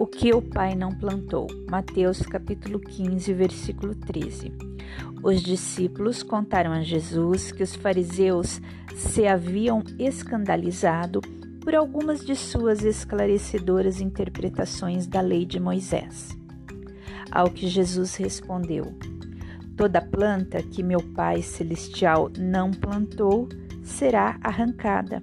o que o pai não plantou. Mateus capítulo 15, versículo 13. Os discípulos contaram a Jesus que os fariseus se haviam escandalizado por algumas de suas esclarecedoras interpretações da lei de Moisés. Ao que Jesus respondeu: Toda planta que meu Pai Celestial não plantou será arrancada.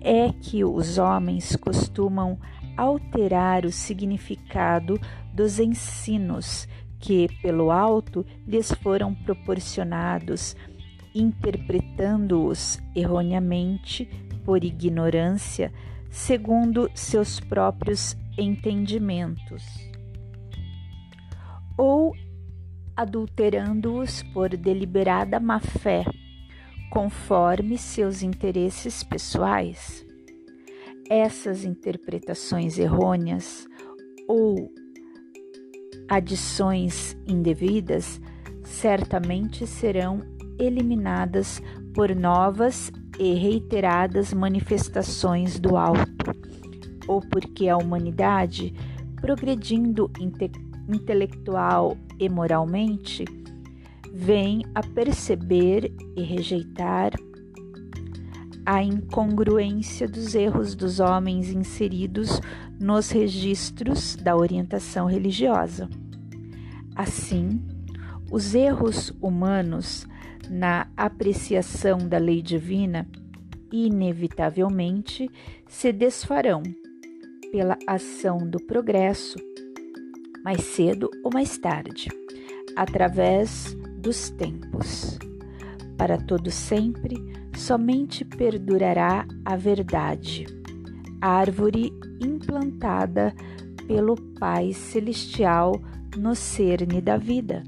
É que os homens costumam alterar o significado dos ensinos que, pelo alto, lhes foram proporcionados, interpretando-os erroneamente por ignorância, segundo seus próprios entendimentos, ou adulterando-os por deliberada má-fé, conforme seus interesses pessoais. Essas interpretações errôneas ou adições indevidas certamente serão eliminadas por novas e reiteradas manifestações do alto, ou porque a humanidade, progredindo inte intelectual e moralmente, vem a perceber e rejeitar a incongruência dos erros dos homens inseridos nos registros da orientação religiosa. Assim, os erros humanos na apreciação da lei divina inevitavelmente se desfarão pela ação do progresso, mais cedo ou mais tarde, através dos tempos. Para todo sempre, somente perdurará a verdade, árvore implantada pelo Pai Celestial no cerne da vida